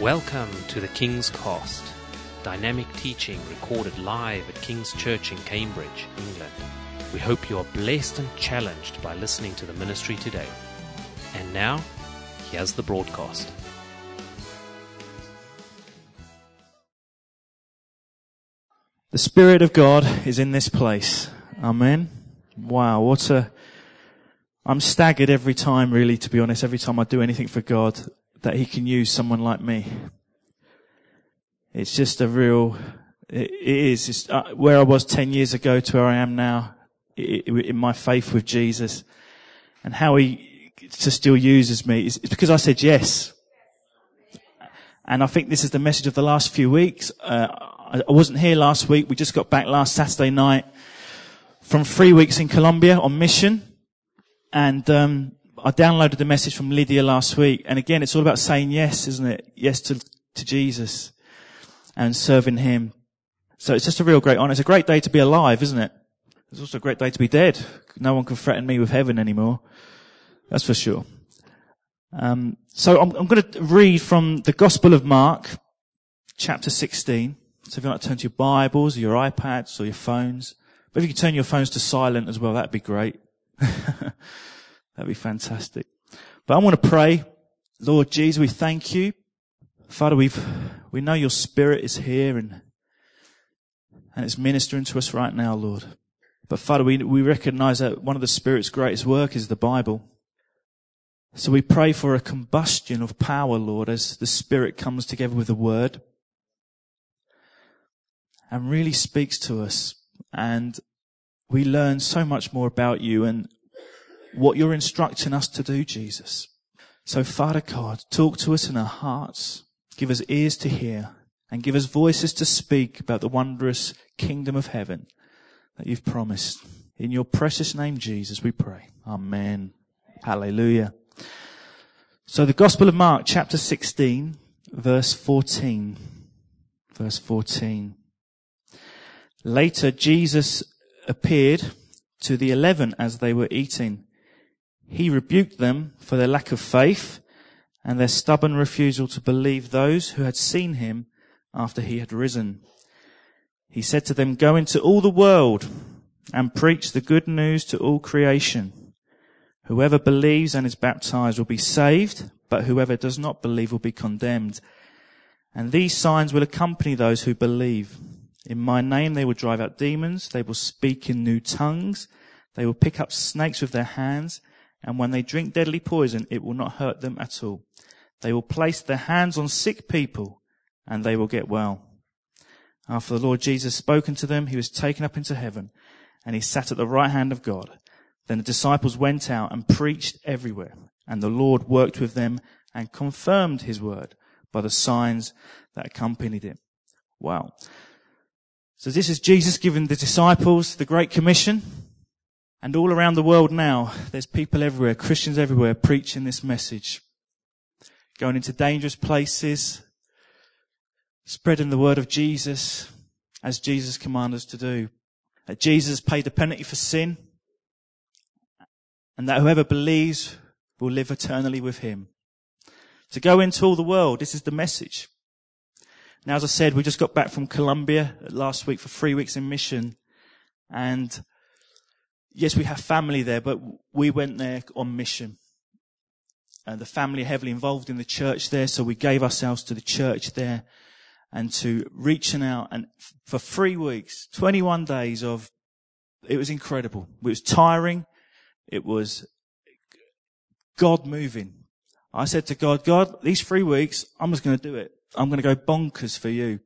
Welcome to the King's Cast, dynamic teaching recorded live at King's Church in Cambridge, England. We hope you are blessed and challenged by listening to the ministry today. And now, here's the broadcast. The Spirit of God is in this place. Amen. Wow, what a, I'm staggered every time really, to be honest, every time I do anything for God, that He can use someone like me. It's just a real, it, it is, it's, uh, where I was 10 years ago to where I am now, it, in my faith with Jesus, and how He still uses me, it's, it's because I said yes. And I think this is the message of the last few weeks. Uh, I wasn't here last week. We just got back last Saturday night from three weeks in Colombia on mission. And um, I downloaded the message from Lydia last week. And again, it's all about saying yes, isn't it? Yes to, to Jesus and serving Him. So it's just a real great honor. It's a great day to be alive, isn't it? It's also a great day to be dead. No one can threaten me with heaven anymore. That's for sure. Um, so I'm, I'm going to read from the Gospel of Mark, chapter 16. So if you like to turn to your Bibles or your iPads or your phones, but if you can turn your phones to silent as well, that'd be great. that'd be fantastic. But I want to pray, Lord Jesus, we thank you. Father, we've, we know your spirit is here and, and it's ministering to us right now, Lord. But Father, we, we recognize that one of the Spirit's greatest work is the Bible. So we pray for a combustion of power, Lord, as the Spirit comes together with the Word and really speaks to us. And we learn so much more about you and what you're instructing us to do, Jesus. So Father God, talk to us in our hearts, give us ears to hear, and give us voices to speak about the wondrous kingdom of heaven that you've promised. In your precious name, Jesus, we pray. Amen. Hallelujah. So the Gospel of Mark, chapter 16, verse 14. Verse 14. Later, Jesus appeared to the eleven as they were eating. He rebuked them for their lack of faith and their stubborn refusal to believe those who had seen him after he had risen. He said to them, go into all the world and preach the good news to all creation. Whoever believes and is baptized will be saved, but whoever does not believe will be condemned. And these signs will accompany those who believe. In my name they will drive out demons, they will speak in new tongues, they will pick up snakes with their hands, and when they drink deadly poison, it will not hurt them at all. They will place their hands on sick people, and they will get well. After the Lord Jesus spoken to them, he was taken up into heaven, and he sat at the right hand of God. Then the disciples went out and preached everywhere, and the Lord worked with them and confirmed his word by the signs that accompanied it. Wow. So this is Jesus giving the disciples the Great Commission. And all around the world now, there's people everywhere, Christians everywhere, preaching this message. Going into dangerous places, spreading the word of Jesus as Jesus commands us to do. That Jesus paid the penalty for sin, and that whoever believes will live eternally with him. To go into all the world, this is the message. Now, as I said, we just got back from Colombia last week for three weeks in mission. And yes, we have family there, but we went there on mission. And the family are heavily involved in the church there, so we gave ourselves to the church there and to reaching out. And for three weeks, 21 days of, it was incredible. It was tiring. It was God moving. I said to God, God, these three weeks, I'm just going to do it. I'm going to go bonkers for you.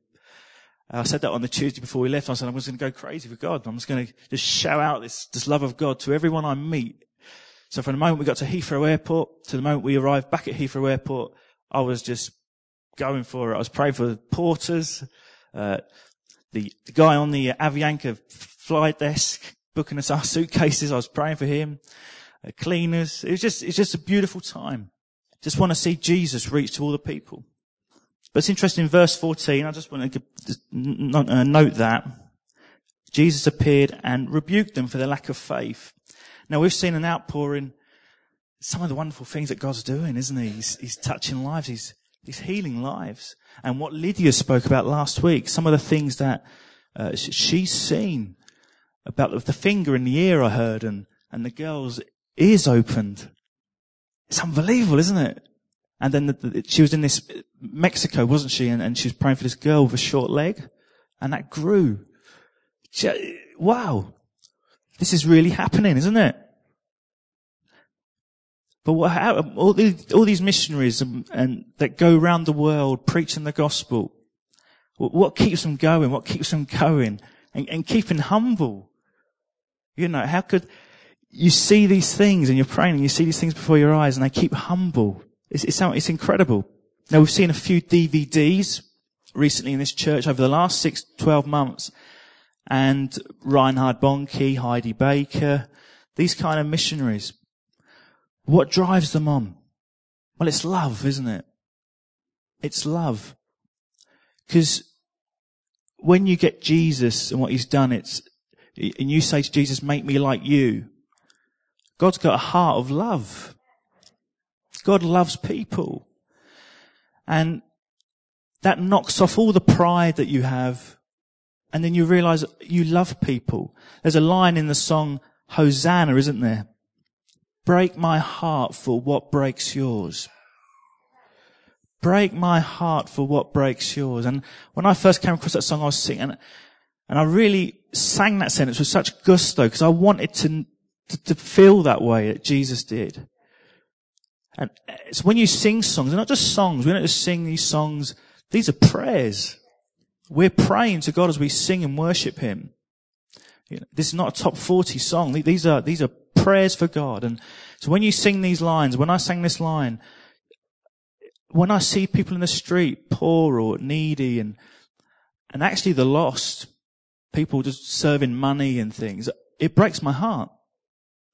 I said that on the Tuesday before we left. I said, I'm just going to go crazy for God. I'm just going to just shout out this, this love of God to everyone I meet. So from the moment we got to Heathrow Airport to the moment we arrived back at Heathrow Airport, I was just going for it. I was praying for the porters, uh, the, the guy on the Avianca flight desk booking us our suitcases. I was praying for him, uh, cleaners. It was just, it's just a beautiful time. Just want to see Jesus reach to all the people. But it's interesting, verse 14, I just want to uh, note that. Jesus appeared and rebuked them for their lack of faith. Now we've seen an outpouring, some of the wonderful things that God's doing, isn't he? He's, he's touching lives. He's He's healing lives. And what Lydia spoke about last week, some of the things that uh, she's seen about the finger in the ear I heard and, and the girl's ears opened. It's unbelievable, isn't it? And then the, the, she was in this uh, Mexico, wasn't she? And, and, she was praying for this girl with a short leg, and that grew. She, uh, wow, this is really happening, isn't it? But what, how, all, these, all these missionaries and, and, that go around the world preaching the gospel, what, what keeps them going? What keeps them going and, and keeping humble? You know, how could you see these things and you're praying and you see these things before your eyes and they keep humble? It's, it's, it's incredible. Now we've seen a few DVDs recently in this church over the last six, 12 months and Reinhard Bonnke, Heidi Baker, these kind of missionaries. What drives them on? Well, it's love, isn't it? It's love. Because when you get Jesus and what he's done, it's, and you say to Jesus, make me like you, God's got a heart of love. God loves people. And that knocks off all the pride that you have. And then you realize you love people. There's a line in the song, Hosanna, isn't there? Break my heart for what breaks yours. Break my heart for what breaks yours. And when I first came across that song, I was singing, and I really sang that sentence with such gusto because I wanted to, to, to feel that way that Jesus did. And uh, it's when you sing songs, they're not just songs. We don't just sing these songs. These are prayers. We're praying to God as we sing and worship Him. You know, this is not a top 40 song. These are, these are prayers for God. And so when you sing these lines, when I sang this line, when I see people in the street, poor or needy and, and actually the lost, people just serving money and things, it breaks my heart.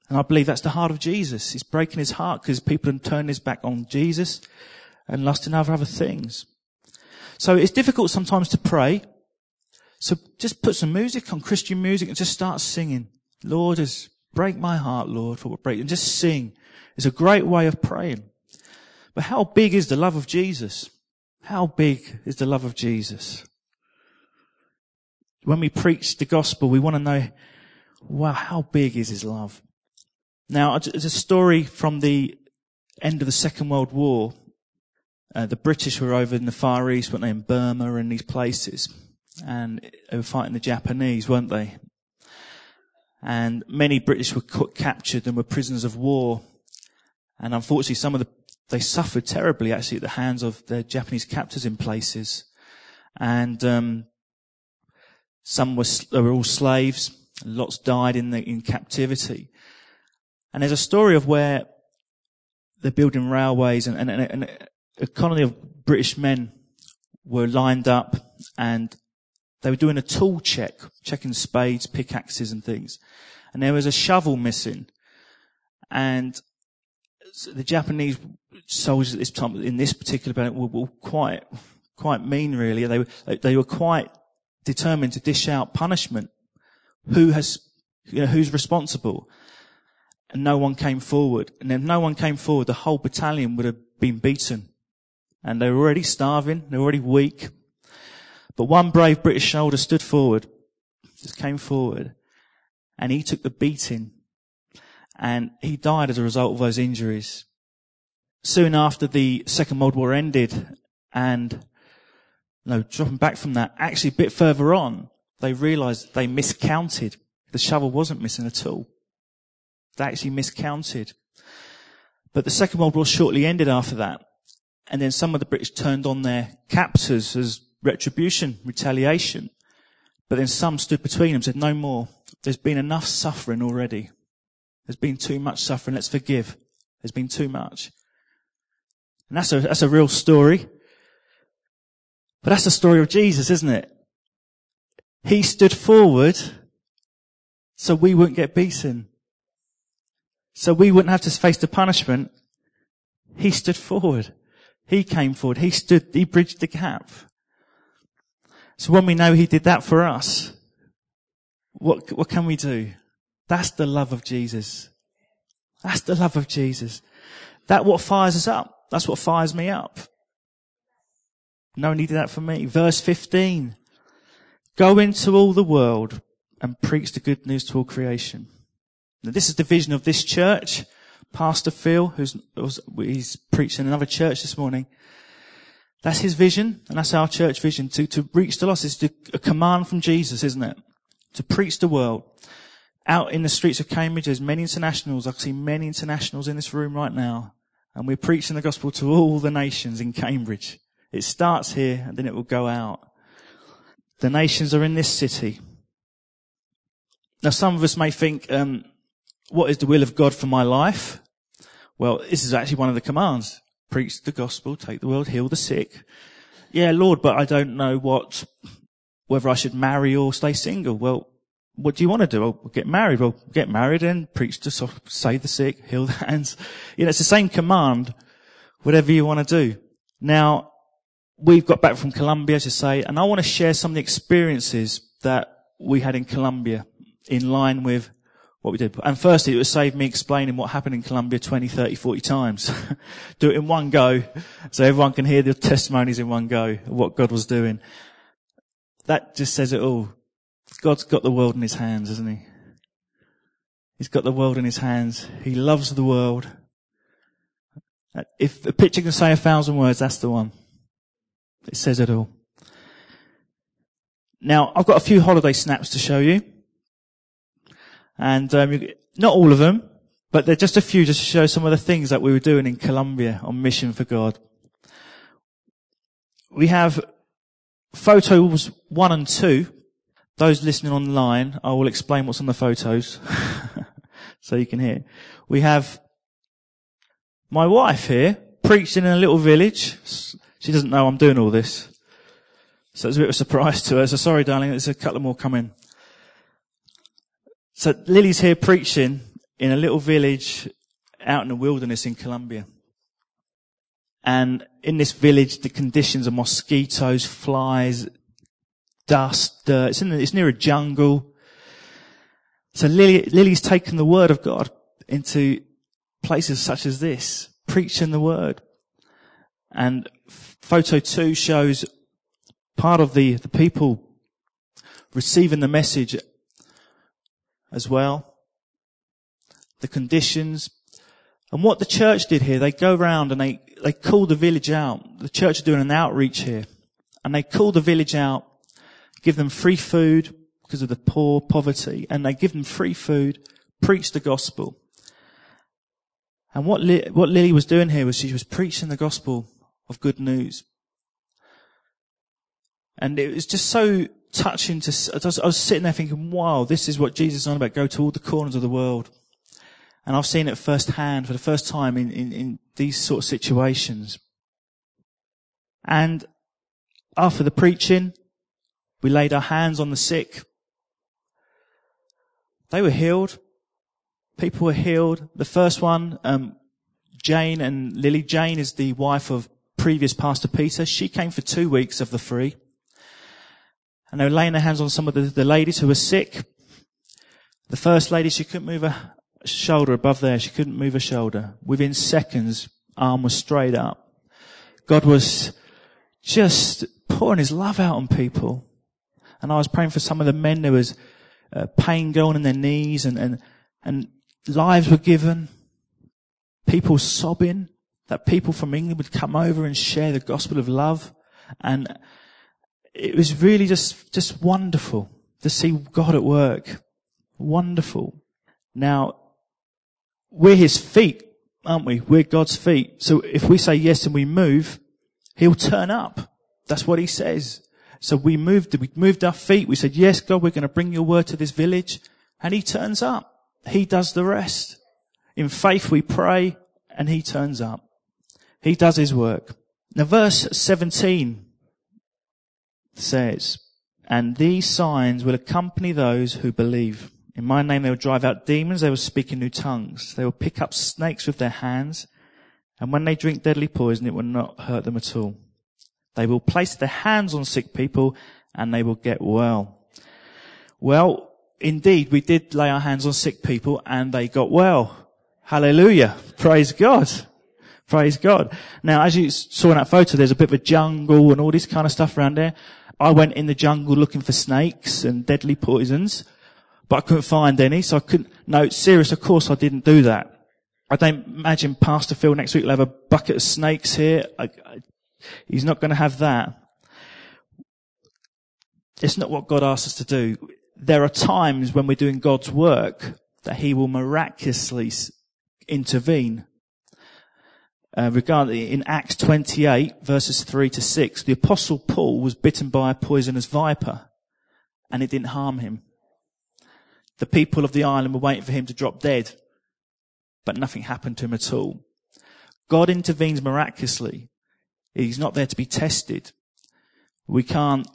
And I believe that's the heart of Jesus. He's breaking his heart because people have turned his back on Jesus and lusting after other things. So it's difficult sometimes to pray. So just put some music on, Christian music, and just start singing. Lord, just break my heart, Lord, for what break, and just sing. It's a great way of praying. But how big is the love of Jesus? How big is the love of Jesus? When we preach the gospel, we want to know, wow, how big is his love? Now, it's a story from the end of the Second World War. Uh, the British were over in the Far East, weren't they, in Burma and these places. And they were fighting the Japanese, weren't they? And many British were captured and were prisoners of war. And unfortunately, some of the, they suffered terribly actually at the hands of their Japanese captors in places. And, um, some were, were all slaves. Lots died in the, in captivity. And there's a story of where they're building railways and, and, and a colony of British men were lined up and they were doing a tool check, checking spades, pickaxes and things. And there was a shovel missing. And the Japanese soldiers at this time, in this particular battle, were, were quite, quite mean really. They were, they were quite determined to dish out punishment. Who has, you know, who's responsible? And no one came forward. And if no one came forward, the whole battalion would have been beaten. And they were already starving, they were already weak. But one brave British soldier stood forward, just came forward, and he took the beating. And he died as a result of those injuries. Soon after the Second World War ended, and no, dropping back from that, actually a bit further on, they realized they miscounted. The shovel wasn't missing at all. They actually miscounted. But the Second World War shortly ended after that. And then some of the British turned on their captors as retribution, retaliation. But then some stood between them, said, no more. There's been enough suffering already. There's been too much suffering. Let's forgive. There's been too much. And that's a, that's a real story. But that's the story of Jesus, isn't it? He stood forward so we wouldn't get beaten so we wouldn't have to face the punishment. He stood forward. He came forward. He stood, he bridged the gap. So when we know he did that for us, what, what can we do? That's the love of Jesus. That's the love of Jesus. That what fires us up. That's what fires me up. No one did that for me. Verse 15. Go into all the world and preach the good news to all creation. Now this is the vision of this church. Pastor Phil, who's, he's preaching another church this morning. That's his vision, and that's our church vision, to, to reach the lost. It's a command from Jesus, isn't it? To preach the world. Out in the streets of Cambridge, there's many internationals. I see many internationals in this room right now. And we're preaching the gospel to all the nations in Cambridge. It starts here, and then it will go out. The nations are in this city. Now, some of us may think, um, what is the will of God for my life? Well, this is actually one of the commands. Preach the gospel, take the world, heal the sick. Yeah, Lord, but I don't know what, whether I should marry or stay single. Well, what do you want to do? Well, get married. Well, get married and preach to save the sick, heal the hands. You know, it's the same command, whatever you want to do. Now, we've got back from Colombia, you say, and I want to share some of the experiences that we had in Colombia in line with what we did. And firstly, it would save me explaining what happened in Colombia 20, 30, 40 times. do it in one go, so everyone can hear the testimonies in one go of what God was doing. That just says it all. God's got the world in his hands, isn't he? He's got the world in his hands. He loves the world. If a picture can say a thousand words, that's the one. It says it all. Now, I've got a few holiday snaps to show you. And um, not all of them, but they're just a few just to show some of the things that we were doing in Colombia on mission for God. We have photos one and two. Those listening online, I will explain what's on the photos so you can hear. We have my wife here preaching in a little village. She doesn't know I'm doing all this. So it's a bit of a surprise to her. So sorry, darling, there's a couple more coming. So Lily's here preaching in a little village out in the wilderness in Colombia. And in this village, the conditions are mosquitoes, flies, dust, dirt. It's, the, it's near a jungle. So Lily, Lily's taken the word of God into places such as this, preaching the word. And photo two shows part of the, the people receiving the message as well. The conditions. And what the church did here, they go around and they, they call the village out. The church are doing an outreach here. And they call the village out, give them free food because of the poor, poverty, and they give them free food, preach the gospel. And what, what Lily was doing here was she was preaching the gospel of good news. And it was just so touching to, I was, I was sitting there thinking, wow, this is what Jesus is on about. Go to all the corners of the world. And I've seen it firsthand for the first time in, in, in these sort of situations. And after the preaching, we laid our hands on the sick. They were healed. People were healed. The first one, um, Jane and Lily. Jane is the wife of previous Pastor Peter. She came for two weeks of the free. And they were laying their hands on some of the, the ladies who were sick. The first lady, she couldn't move her shoulder above there. She couldn't move her shoulder. Within seconds, arm was straight up. God was just pouring his love out on people. And I was praying for some of the men. There was uh, pain going in their knees and, and, and lives were given. People sobbing that people from England would come over and share the gospel of love. And it was really just, just wonderful to see God at work. Wonderful. Now, we're his feet, aren't we? We're God's feet. So if we say yes and we move, he'll turn up. That's what he says. So we moved, we moved our feet. We said, yes, God, we're going to bring your word to this village. And he turns up. He does the rest. In faith, we pray and he turns up. He does his work. Now verse 17 says, and these signs will accompany those who believe. In my name they will drive out demons, they will speak in new tongues, they will pick up snakes with their hands, and when they drink deadly poison it will not hurt them at all. They will place their hands on sick people and they will get well. Well, indeed, we did lay our hands on sick people and they got well. Hallelujah. Praise God. Praise God. Now, as you saw in that photo, there's a bit of a jungle and all this kind of stuff around there. I went in the jungle looking for snakes and deadly poisons, but I couldn't find any, so I couldn't, no, serious, of course I didn't do that. I don't imagine Pastor Phil next week will have a bucket of snakes here. I, I, he's not going to have that. It's not what God asks us to do. There are times when we're doing God's work that He will miraculously intervene. Uh, regarding in Acts 28 verses 3 to 6, the apostle Paul was bitten by a poisonous viper and it didn't harm him. The people of the island were waiting for him to drop dead, but nothing happened to him at all. God intervenes miraculously. He's not there to be tested. We can't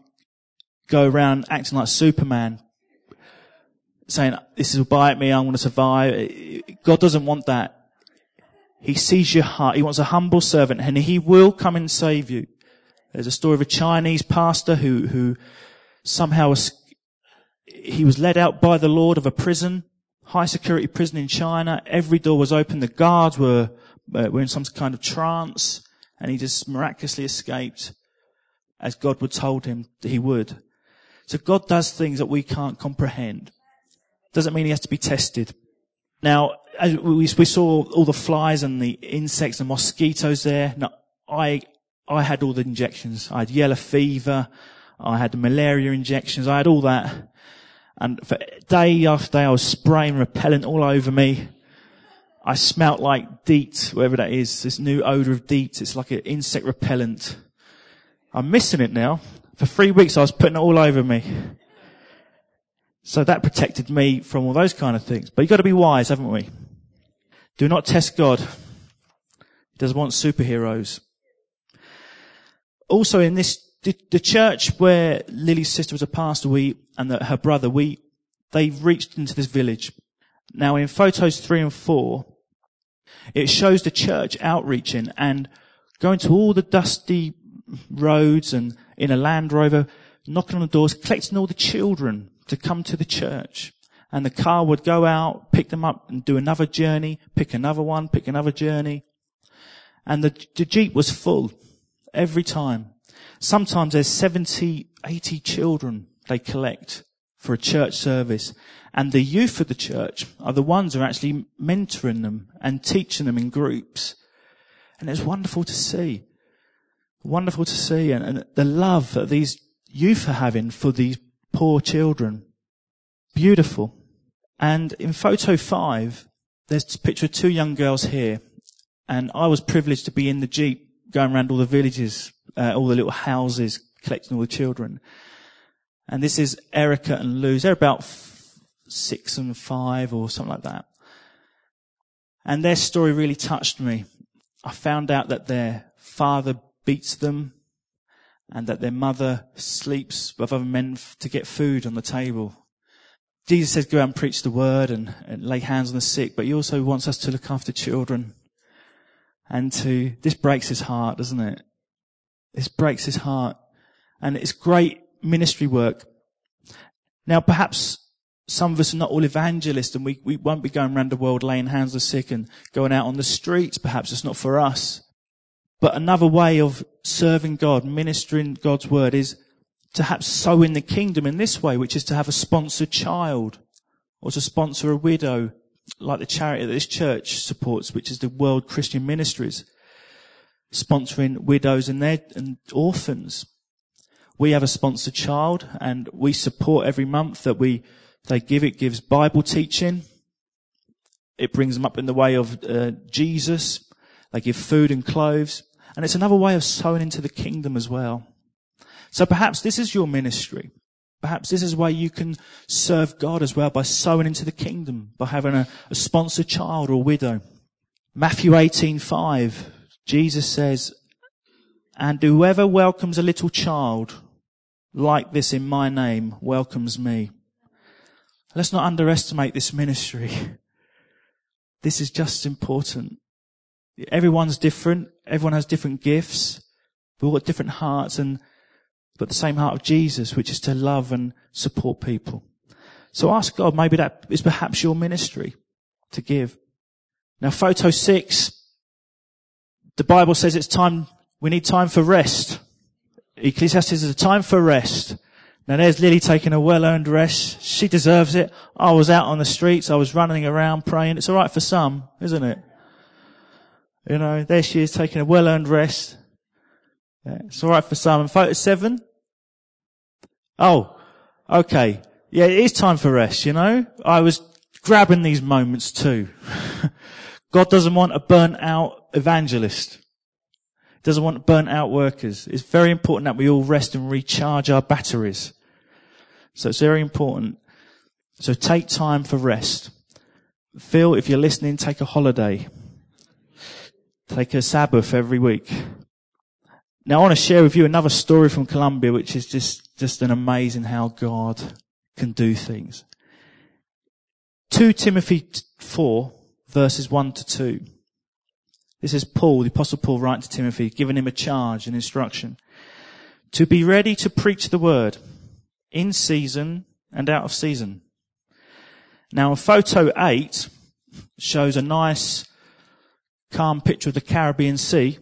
go around acting like Superman, saying, this will bite me, I'm going to survive. God doesn't want that. He sees your heart. He wants a humble servant and he will come and save you. There's a story of a Chinese pastor who, who somehow was, he was led out by the Lord of a prison, high security prison in China. Every door was open. The guards were, uh, were in some kind of trance and he just miraculously escaped as God would told him he would. So God does things that we can't comprehend. Doesn't mean he has to be tested. Now, we, we saw all the flies and the insects and mosquitoes there. Now, I, I had all the injections. I had yellow fever. I had malaria injections. I had all that. And for day after day, I was spraying repellent all over me. I smelt like DEET, whatever that is, this new odor of DEET. It's like an insect repellent. I'm missing it now. For three weeks, I was putting it all over me. So that protected me from all those kind of things. But you've got to be wise, haven't we? Do not test God. He doesn't want superheroes. Also in this, the, church where Lily's sister was a pastor, we, and the, her brother, we, they reached into this village. Now in photos three and four, it shows the church outreaching and going to all the dusty roads and in a Land Rover, knocking on the doors, collecting all the children to come to the church. And the car would go out, pick them up and do another journey, pick another one, pick another journey. And the, the Jeep was full every time. Sometimes there's 70, 80 children they collect for a church service. And the youth of the church are the ones who are actually mentoring them and teaching them in groups. And it's wonderful to see. Wonderful to see. And, and the love that these youth are having for these poor children. Beautiful. And in photo five, there's a picture of two young girls here. And I was privileged to be in the Jeep going around all the villages, uh, all the little houses, collecting all the children. And this is Erica and Luz. They're about f- six and five or something like that. And their story really touched me. I found out that their father beats them and that their mother sleeps with other men to get food on the table. Jesus says go out and preach the word and, and lay hands on the sick, but he also wants us to look after children. And to, this breaks his heart, doesn't it? This breaks his heart. And it's great ministry work. Now perhaps some of us are not all evangelists and we, we won't be going around the world laying hands on the sick and going out on the streets. Perhaps it's not for us. But another way of serving God, ministering God's word is to have sow in the kingdom in this way, which is to have a sponsored child or to sponsor a widow, like the charity that this church supports, which is the World Christian Ministries, sponsoring widows and their and orphans. We have a sponsored child and we support every month that we, they give. It gives Bible teaching. It brings them up in the way of uh, Jesus. They give food and clothes. And it's another way of sowing into the kingdom as well. So perhaps this is your ministry. Perhaps this is where you can serve God as well by sowing into the kingdom, by having a, a sponsored child or widow. Matthew 18:5, Jesus says, "And whoever welcomes a little child like this in my name welcomes me." Let's not underestimate this ministry. This is just important. Everyone's different. Everyone has different gifts. We've all got different hearts and, but the same heart of Jesus, which is to love and support people. So ask God, maybe that is perhaps your ministry to give. Now photo six, The Bible says it's time, we need time for rest. Ecclesiastes is a time for rest. Now there's Lily taking a well-earned rest. She deserves it. I was out on the streets. I was running around praying. It's alright for some, isn't it? You know, there she is taking a well-earned rest. Yeah, it's alright for some. And photo seven? Oh, okay. Yeah, it is time for rest, you know? I was grabbing these moments too. God doesn't want a burnt out evangelist. He doesn't want burnt out workers. It's very important that we all rest and recharge our batteries. So it's very important. So take time for rest. Phil, if you're listening, take a holiday. Take a Sabbath every week. Now I want to share with you another story from Colombia, which is just, just an amazing how God can do things. 2 Timothy 4 verses 1 to 2. This is Paul, the apostle Paul writing to Timothy, giving him a charge and instruction. To be ready to preach the word in season and out of season. Now photo 8 shows a nice calm picture of the Caribbean Sea.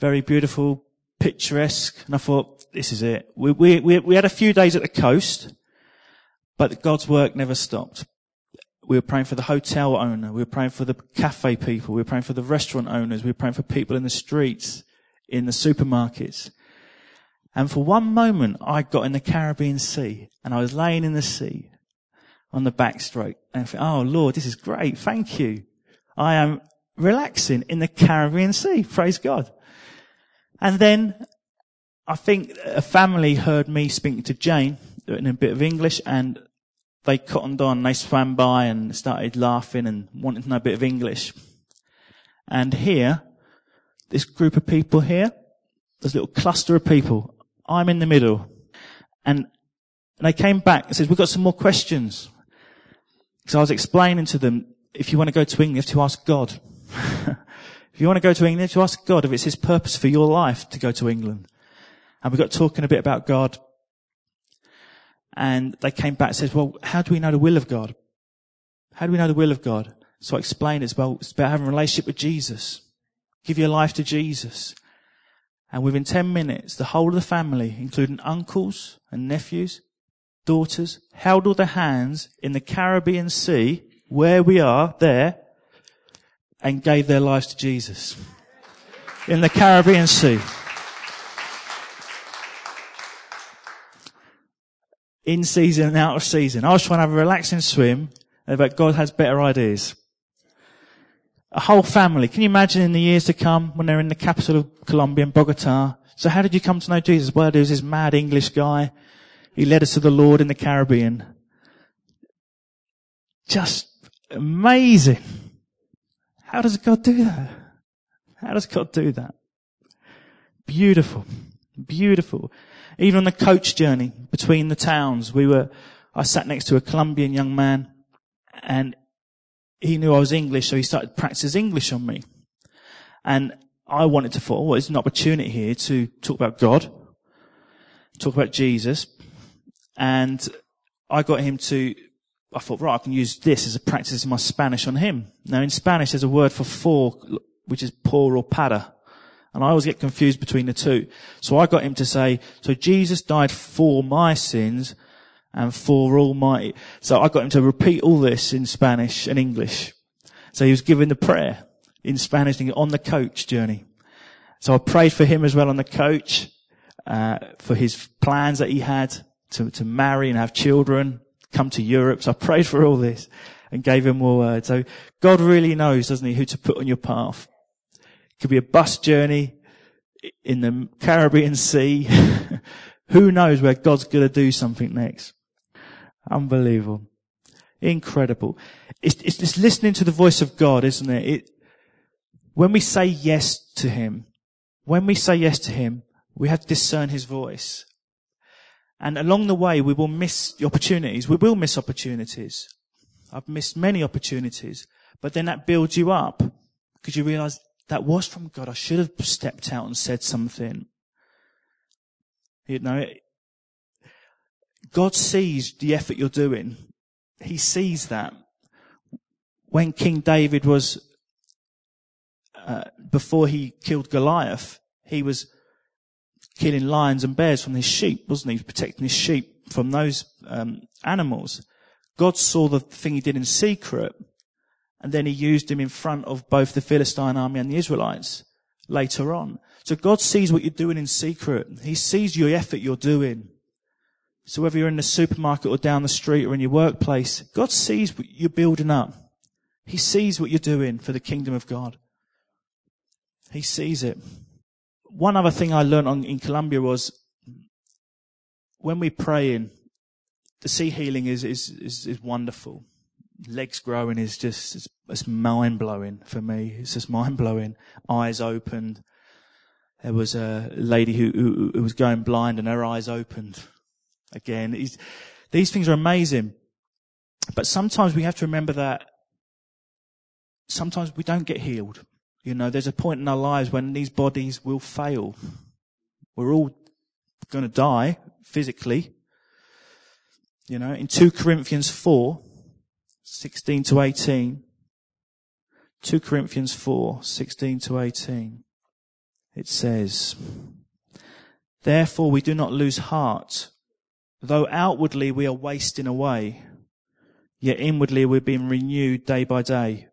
Very beautiful, picturesque. And I thought, this is it. We, we, we, we had a few days at the coast but God's work never stopped. We were praying for the hotel owner. We were praying for the cafe people. We were praying for the restaurant owners. We were praying for people in the streets, in the supermarkets. And for one moment, I got in the Caribbean Sea and I was laying in the sea on the backstroke and I thought, oh Lord, this is great. Thank you. I am relaxing in the Caribbean Sea. Praise God. And then I think a family heard me speaking to Jane in a bit of English and they cottoned on, they swam by and started laughing and wanting to know a bit of English. And here, this group of people here, this little cluster of people, I'm in the middle. And, and they came back and said, we've got some more questions. Because I was explaining to them, if you want to go to England, you have to ask God. if you want to go to England, to ask God if it's His purpose for your life to go to England. And we got talking a bit about God and they came back and said, well, how do we know the will of God? How do we know the will of God? So I explained as well, it's about having a relationship with Jesus. Give your life to Jesus. And within 10 minutes, the whole of the family, including uncles and nephews, daughters, held all their hands in the Caribbean Sea, where we are, there, and gave their lives to Jesus. In the Caribbean Sea. in season and out of season. I was trying to have a relaxing swim, but God has better ideas. A whole family. Can you imagine in the years to come when they're in the capital of Colombia, in Bogota? So how did you come to know Jesus? Well, there was this mad English guy. He led us to the Lord in the Caribbean. Just amazing. How does God do that? How does God do that? Beautiful. Beautiful. Even on the coach journey between the towns, we were, I sat next to a Colombian young man and he knew I was English, so he started practicing English on me. And I wanted to thought, oh, well, it's an opportunity here to talk about God, talk about Jesus. And I got him to, I thought, right, I can use this as a practice in my Spanish on him. Now in Spanish, there's a word for for, which is por or para. And I always get confused between the two. So I got him to say, so Jesus died for my sins and for all my, so I got him to repeat all this in Spanish and English. So he was given the prayer in Spanish on the coach journey. So I prayed for him as well on the coach, uh, for his plans that he had to, to marry and have children, come to Europe. So I prayed for all this and gave him more words. So God really knows, doesn't he, who to put on your path. Could be a bus journey in the Caribbean Sea. Who knows where God's going to do something next? Unbelievable. Incredible. It's, it's just listening to the voice of God, isn't it? it? When we say yes to Him, when we say yes to Him, we have to discern His voice. And along the way, we will miss the opportunities. We will miss opportunities. I've missed many opportunities, but then that builds you up because you realize that was from God. I should have stepped out and said something. You know, God sees the effort you're doing. He sees that. When King David was uh, before he killed Goliath, he was killing lions and bears from his sheep, wasn't he? protecting his sheep from those um, animals. God saw the thing he did in secret, and then he used him in front of both the Philistine army and the Israelites later on. So God sees what you're doing in secret. He sees your effort you're doing. So whether you're in the supermarket or down the street or in your workplace, God sees what you're building up. He sees what you're doing for the kingdom of God. He sees it. One other thing I learned on, in Colombia was when we're praying, the see healing is, is, is, is wonderful. Legs growing is just, it's, it's mind blowing for me. It's just mind blowing. Eyes opened. There was a lady who, who, who was going blind and her eyes opened again. These things are amazing. But sometimes we have to remember that sometimes we don't get healed. You know, there's a point in our lives when these bodies will fail. We're all going to die physically. You know, in 2 Corinthians 4, 16 to 18, 2 Corinthians 4, 16 to 18, it says, Therefore we do not lose heart, though outwardly we are wasting away, yet inwardly we're being renewed day by day.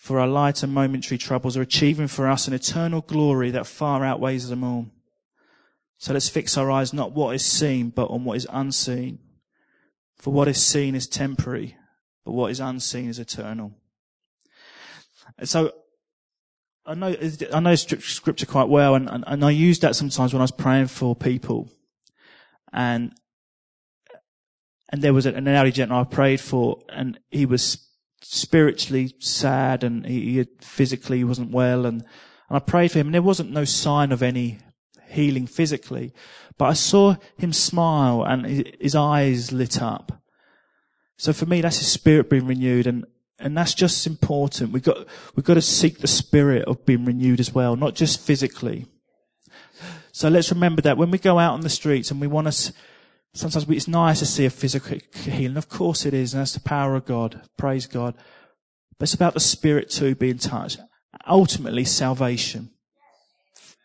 For our light and momentary troubles are achieving for us an eternal glory that far outweighs them all. So let's fix our eyes not what is seen, but on what is unseen. For what is seen is temporary, but what is unseen is eternal. So I know I know scripture quite well, and, and, and I use that sometimes when I was praying for people, and and there was an elderly gentleman I prayed for, and he was spiritually sad and he, he physically wasn't well and, and I prayed for him and there wasn't no sign of any healing physically, but I saw him smile and his eyes lit up. So for me, that's his spirit being renewed and, and that's just important. We've got, we've got to seek the spirit of being renewed as well, not just physically. So let's remember that when we go out on the streets and we want to, Sometimes it's nice to see a physical healing. Of course it is, and that's the power of God. Praise God. But it's about the spirit too being touched. Ultimately, salvation.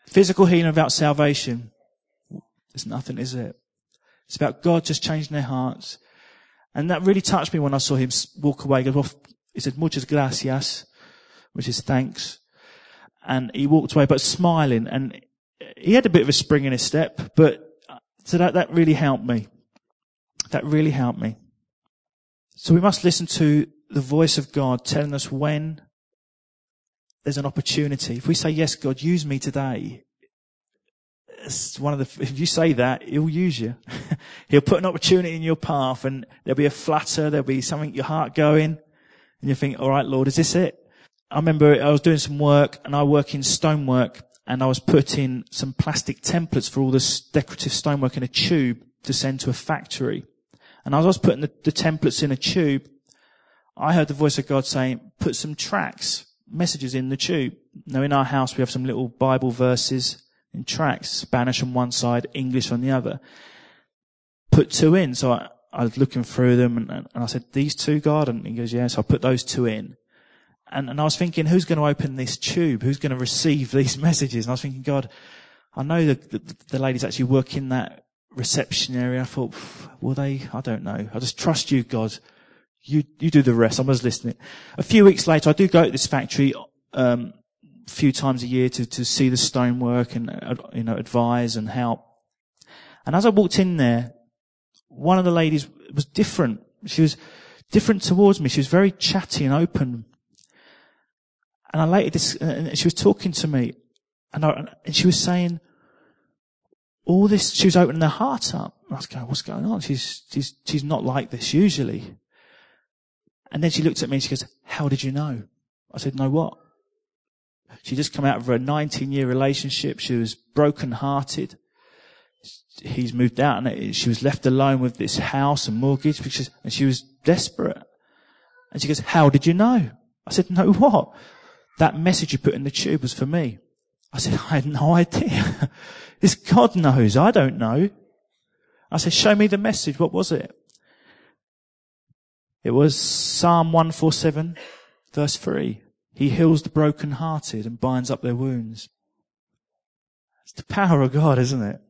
Physical healing without salvation, there's nothing, is it? It's about God just changing their hearts. And that really touched me when I saw him walk away. He, goes, well, he said, muchas gracias, which is thanks. And he walked away, but smiling. And he had a bit of a spring in his step, but so that, that really helped me. That really helped me. So we must listen to the voice of God telling us when there's an opportunity. If we say, yes, God, use me today, it's one of the, if you say that, he'll use you. he'll put an opportunity in your path and there'll be a flutter, there'll be something your heart going and you think, all right, Lord, is this it? I remember I was doing some work and I work in stonework and I was putting some plastic templates for all this decorative stonework in a tube to send to a factory. And as I was putting the, the templates in a tube, I heard the voice of God saying, put some tracts, messages in the tube. Now in our house we have some little Bible verses in tracts, Spanish on one side, English on the other. Put two in. So I, I was looking through them and, and, I said, these two, God? And he goes, yes. Yeah. So I put those two in. And, and I was thinking, who's going to open this tube? Who's going to receive these messages? And I was thinking, God, I know that the, the ladies actually work in that reception area. I thought, will they? I don't know. I just trust you, God. You, you do the rest. I was listening. A few weeks later, I do go to this factory, um, a few times a year to, to see the stonework and, uh, you know, advise and help. And as I walked in there, one of the ladies was different. She was different towards me. She was very chatty and open. And I later, this, uh, and she was talking to me, and, I, and she was saying, all this, she was opening her heart up. I was going, what's going on? She's, she's, she's not like this usually. And then she looked at me and she goes, how did you know? I said, know what? She just come out of a 19 year relationship. She was broken hearted. He's moved out and she was left alone with this house and mortgage because, and she was desperate. And she goes, how did you know? I said, know what? That message you put in the tube was for me. I said, I had no idea. this God knows. I don't know. I said, show me the message. What was it? It was Psalm 147 verse 3. He heals the brokenhearted and binds up their wounds. It's the power of God, isn't it?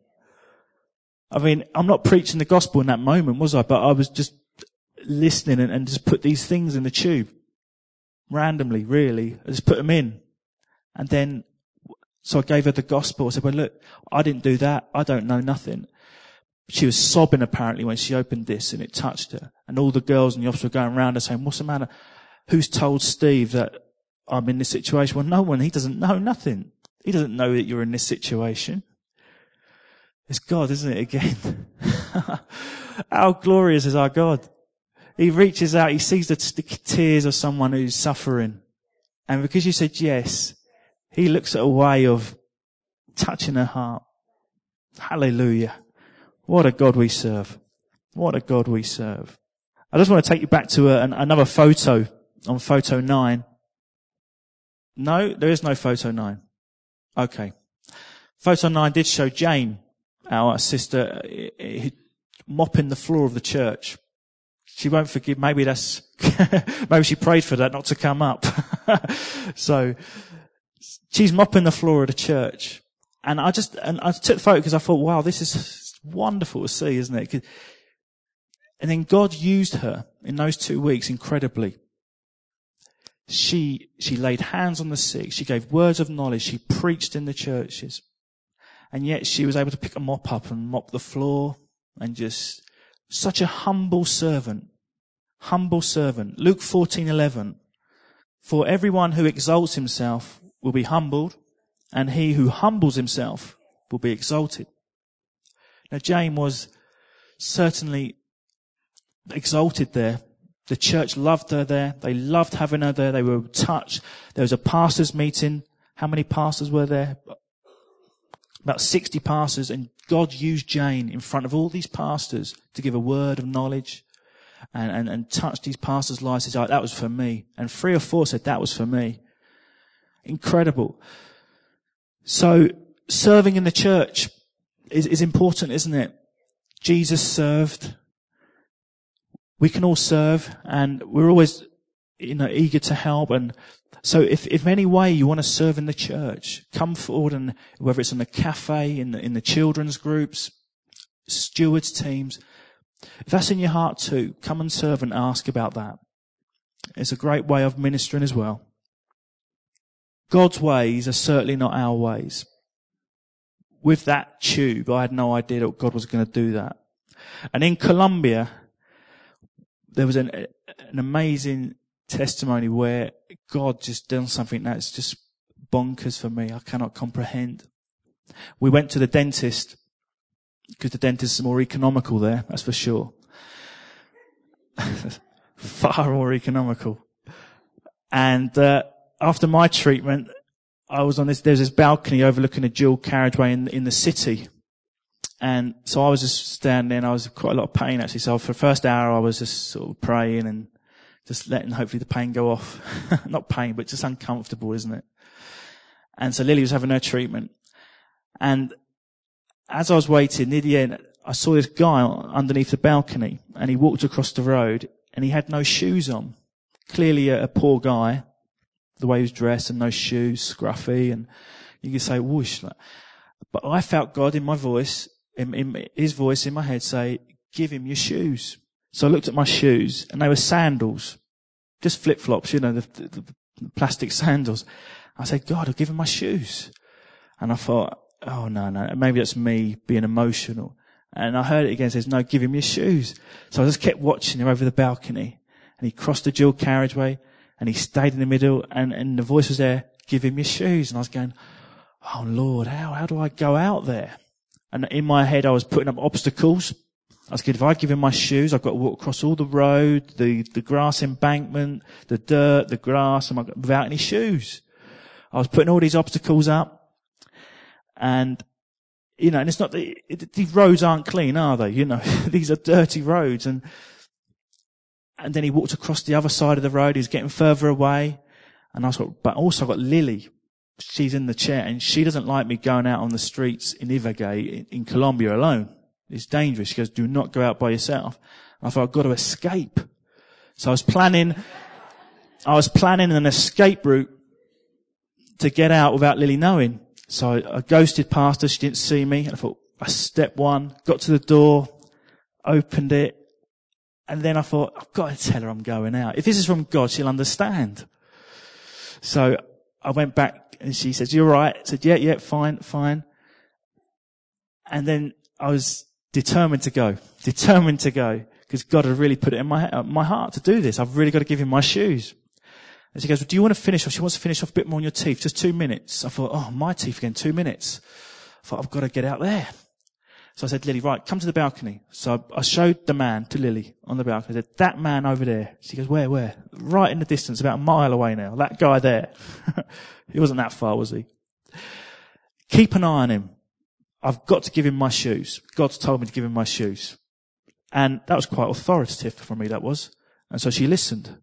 I mean, I'm not preaching the gospel in that moment, was I? But I was just listening and, and just put these things in the tube randomly, really. I just put them in. And then, so I gave her the gospel. I said, well, look, I didn't do that. I don't know nothing. She was sobbing apparently when she opened this and it touched her. And all the girls in the office were going around her saying, what's the matter? Who's told Steve that I'm in this situation? Well, no one. He doesn't know nothing. He doesn't know that you're in this situation. It's God, isn't it, again? How glorious is our God? He reaches out, he sees the, tears of someone who's suffering. And because you said yes, he looks at a way of touching her heart. Hallelujah. What a God we serve. What a God we serve. I just want to take you back to a, an, another photo on photo nine. No, there is no photo nine. Okay. Photo nine did show Jane, our sister, eh, eh, mopping the floor of the church. She won't forgive. Maybe that's, maybe she prayed for that not to come up. so she's mopping the floor of the church. And I just, and I took the photo because I thought, wow, this is wonderful to see, isn't it? And then God used her in those two weeks incredibly. She, she laid hands on the sick. She gave words of knowledge. She preached in the churches. And yet she was able to pick a mop up and mop the floor and just such a humble servant. Humble servant. Luke 14:11. For everyone who exalts himself will be humbled, and he who humbles himself will be exalted. Now Jane was certainly exalted there. The church loved her there. They loved having her there. They were touched. There was a pastors meeting. How many pastors were there? About 60 pastors and God used Jane in front of all these pastors to give a word of knowledge and, and, and touch these pastors' lives. That was for me. And three or four said, that was for me. Incredible. So serving in the church is, is important, isn't it? Jesus served. We can all serve and we're always, you know, eager to help and so if, if any way you want to serve in the church, come forward and whether it's in the cafe, in the, in the children's groups, stewards teams, if that's in your heart too, come and serve and ask about that. It's a great way of ministering as well. God's ways are certainly not our ways. With that tube, I had no idea that God was going to do that. And in Colombia, there was an, an amazing testimony where God just done something that's just bonkers for me. I cannot comprehend. We went to the dentist because the dentist is more economical there, that's for sure. Far more economical. And uh, after my treatment, I was on this. There's this balcony overlooking a dual carriageway in in the city, and so I was just standing. I was quite a lot of pain actually. So for the first hour, I was just sort of praying and just letting hopefully the pain go off. Not pain, but just uncomfortable, isn't it? And so Lily was having her treatment. And as I was waiting near the end, I saw this guy underneath the balcony and he walked across the road and he had no shoes on. Clearly a, a poor guy, the way he was dressed and no shoes, scruffy and you could say whoosh. But I felt God in my voice, in, in his voice in my head say, give him your shoes. So I looked at my shoes and they were sandals, just flip flops, you know, the, the, the, plastic sandals. I said, God, I've given my shoes. And I thought, oh no, no, maybe that's me being emotional. And I heard it again, says, no, give him your shoes. So I just kept watching him over the balcony and he crossed the dual carriageway and he stayed in the middle and, and the voice was there, give him your shoes. And I was going, oh Lord, how, how do I go out there? And in my head, I was putting up obstacles I was. If I give him my shoes, I've got to walk across all the road, the, the grass embankment, the dirt, the grass, and without any shoes. I was putting all these obstacles up. And, you know, and it's not, the, these roads aren't clean, are they? You know, these are dirty roads. And, and then he walked across the other side of the road. He's getting further away. And I was but also I've got Lily. She's in the chair and she doesn't like me going out on the streets in Ibagué in, in Colombia alone. It's dangerous. She goes, do not go out by yourself. I thought, I've got to escape. So I was planning, I was planning an escape route to get out without Lily knowing. So I, I ghosted past her. She didn't see me. And I thought, I step one, got to the door, opened it. And then I thought, I've got to tell her I'm going out. If this is from God, she'll understand. So I went back and she says, you're right. I said, yeah, yeah, fine, fine. And then I was determined to go, determined to go because God had really put it in my, uh, my heart to do this. I've really got to give him my shoes. And she goes, well, do you want to finish off? She wants to finish off a bit more on your teeth, just two minutes. I thought, oh, my teeth again, two minutes. I thought, I've got to get out there. So I said, Lily, right, come to the balcony. So I showed the man to Lily on the balcony. I said, that man over there. She goes, where, where? Right in the distance, about a mile away now. That guy there. he wasn't that far, was he? Keep an eye on him. I've got to give him my shoes. God's told me to give him my shoes. And that was quite authoritative for me, that was. And so she listened.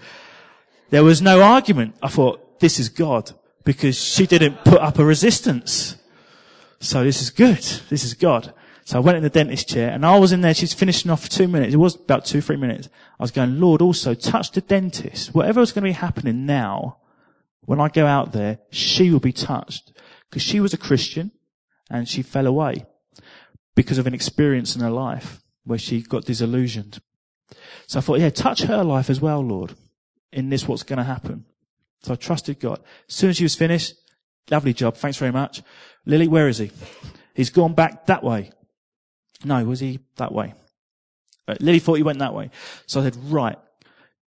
there was no argument. I thought, this is God. Because she didn't put up a resistance. So this is good. This is God. So I went in the dentist chair and I was in there. She's finishing off for two minutes. It was about two, three minutes. I was going, Lord, also touch the dentist. Whatever is going to be happening now, when I go out there, she will be touched. Because she was a Christian and she fell away because of an experience in her life where she got disillusioned. So I thought, yeah, touch her life as well, Lord, in this what's going to happen. So I trusted God. As soon as she was finished, lovely job, thanks very much. Lily, where is he? He's gone back that way. No, was he that way? Uh, Lily thought he went that way. So I said, right,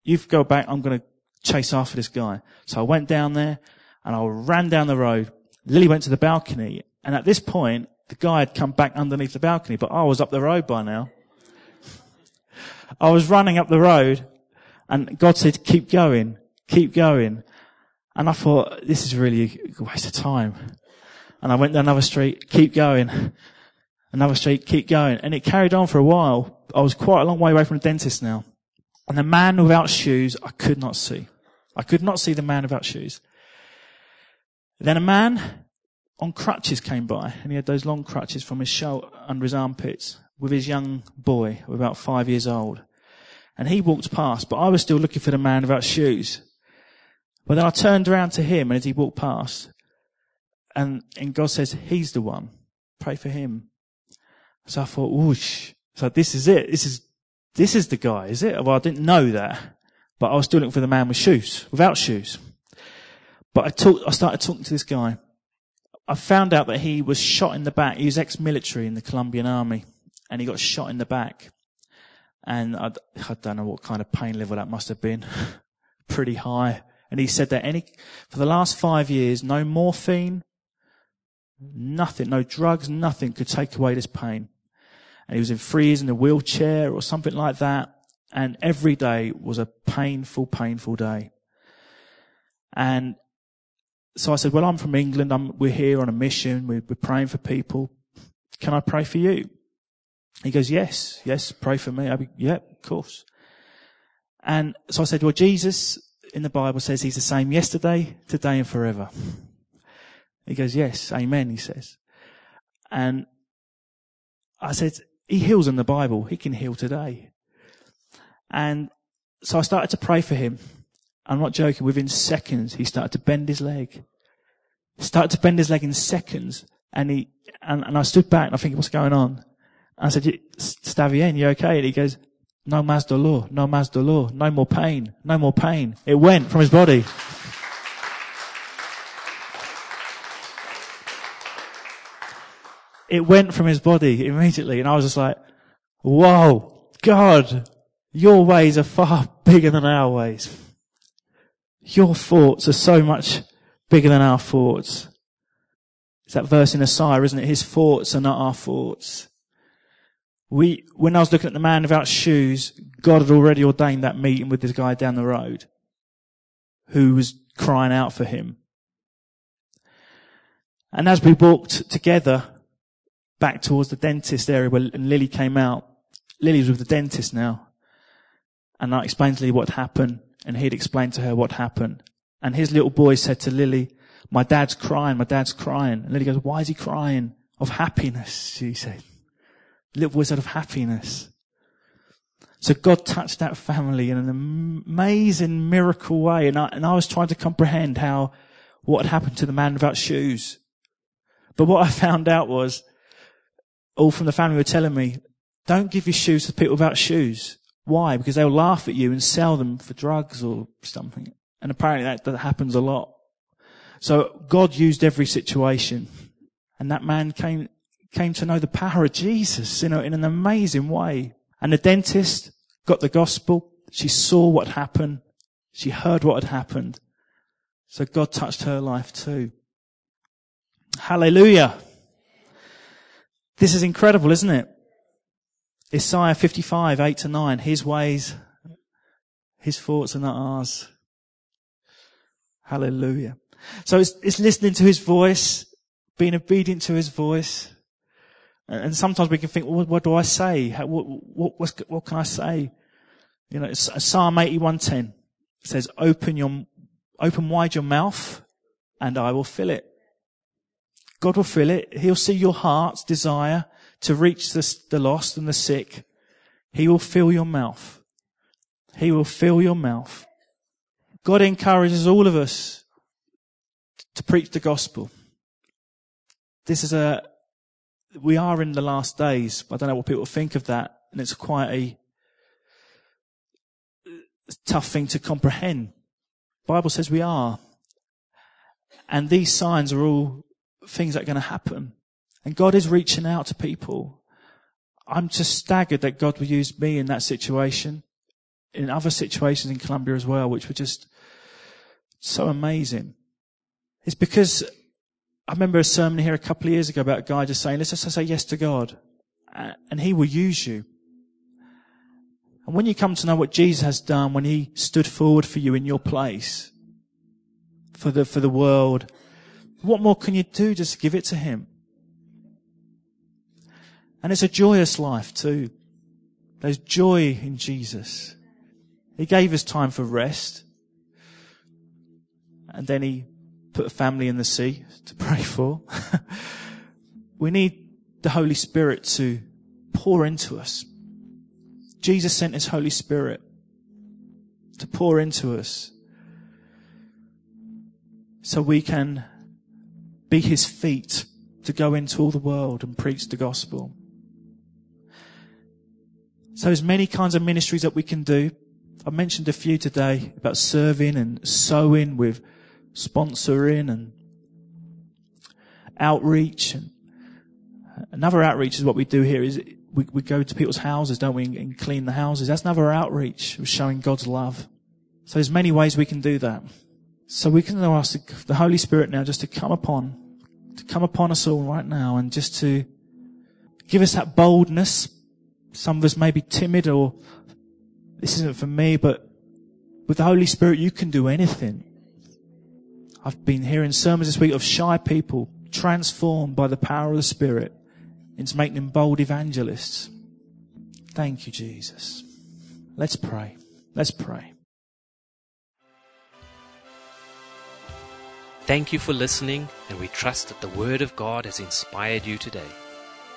you go back, I'm going to chase after this guy. So I went down there and I ran down the road. Lily went to the balcony and at this point, the guy had come back underneath the balcony, but I was up the road by now. I was running up the road and God said, keep going, keep going. And I thought, this is really a waste of time. And I went down another street, keep going. Another street, keep going. And it carried on for a while. I was quite a long way away from the dentist now. And the man without shoes, I could not see. I could not see the man without shoes. Then a man on crutches came by, and he had those long crutches from his shoulder under his armpits with his young boy, about five years old. And he walked past, but I was still looking for the man without shoes. But then I turned around to him and as he walked past, and, and God says, He's the one. Pray for him. So I thought, whoosh. So this is it. This is, this is the guy, is it? Well, I didn't know that, but I was still looking for the man with shoes, without shoes. But I talked, I started talking to this guy I found out that he was shot in the back. He was ex-military in the Colombian army and he got shot in the back. And I, I don't know what kind of pain level that must have been. Pretty high. And he said that any, for the last five years, no morphine, nothing, no drugs, nothing could take away this pain. And he was in freeze in a wheelchair or something like that. And every day was a painful, painful day. And so I said, well, I'm from England. I'm, we're here on a mission. We're, we're praying for people. Can I pray for you? He goes, yes, yes, pray for me. I be, yeah, of course. And so I said, well, Jesus in the Bible says he's the same yesterday, today and forever. He goes, yes, amen, he says. And I said, he heals in the Bible. He can heal today. And so I started to pray for him. I'm not joking. Within seconds, he started to bend his leg. Started to bend his leg in seconds. And he, and, and I stood back and I think, what's going on? I said, Stavien, you okay? And he goes, no mas dolor, no mas dolor, no more pain, no more pain. It went from his body. It went from his body immediately. And I was just like, whoa, God, your ways are far bigger than our ways. Your thoughts are so much bigger than our thoughts. It's that verse in Isaiah, isn't it? His thoughts are not our thoughts. We, when I was looking at the man without shoes, God had already ordained that meeting with this guy down the road who was crying out for him. And as we walked together back towards the dentist area where Lily came out, Lily was with the dentist now. And I explained to Lily what happened and he'd explained to her what happened. And his little boy said to Lily, my dad's crying, my dad's crying. And Lily goes, why is he crying? Of happiness, she said. Little boy said of happiness. So God touched that family in an amazing miracle way. And I, and I was trying to comprehend how what had happened to the man without shoes. But what I found out was, all from the family were telling me, don't give your shoes to people without shoes. Why? Because they'll laugh at you and sell them for drugs or something. And apparently that, that happens a lot. So God used every situation. And that man came, came to know the power of Jesus, you know, in an amazing way. And the dentist got the gospel. She saw what happened. She heard what had happened. So God touched her life too. Hallelujah. This is incredible, isn't it? Isaiah 55, 8 to 9. His ways, his thoughts are not ours. Hallelujah. So it's, it's listening to his voice, being obedient to his voice. And sometimes we can think, well, what, do I say? How, what, what, what, can I say? You know, Psalm 81:10 says, open your, open wide your mouth and I will fill it. God will fill it. He'll see your heart's desire to reach the, the lost and the sick. He will fill your mouth. He will fill your mouth. God encourages all of us to preach the gospel. This is a, we are in the last days. I don't know what people think of that. And it's quite a tough thing to comprehend. The Bible says we are. And these signs are all things that are going to happen. And God is reaching out to people. I'm just staggered that God would use me in that situation, in other situations in Colombia as well, which were just so amazing. It's because I remember a sermon here a couple of years ago about a guy just saying, let's just say yes to God and he will use you. And when you come to know what Jesus has done, when he stood forward for you in your place, for the, for the world, what more can you do? Just give it to him. And it's a joyous life too. There's joy in Jesus. He gave us time for rest. And then he put a family in the sea to pray for. we need the Holy Spirit to pour into us. Jesus sent his Holy Spirit to pour into us so we can be his feet to go into all the world and preach the gospel. So there's many kinds of ministries that we can do. I mentioned a few today about serving and sowing with sponsoring and outreach. And another outreach is what we do here is we, we go to people's houses, don't we, and clean the houses. That's another outreach of showing God's love. So there's many ways we can do that. So we can ask the Holy Spirit now just to come upon, to come upon us all right now and just to give us that boldness some of us may be timid or this isn't for me, but with the Holy Spirit, you can do anything. I've been hearing sermons this week of shy people transformed by the power of the Spirit into making them bold evangelists. Thank you, Jesus. Let's pray. Let's pray. Thank you for listening, and we trust that the Word of God has inspired you today.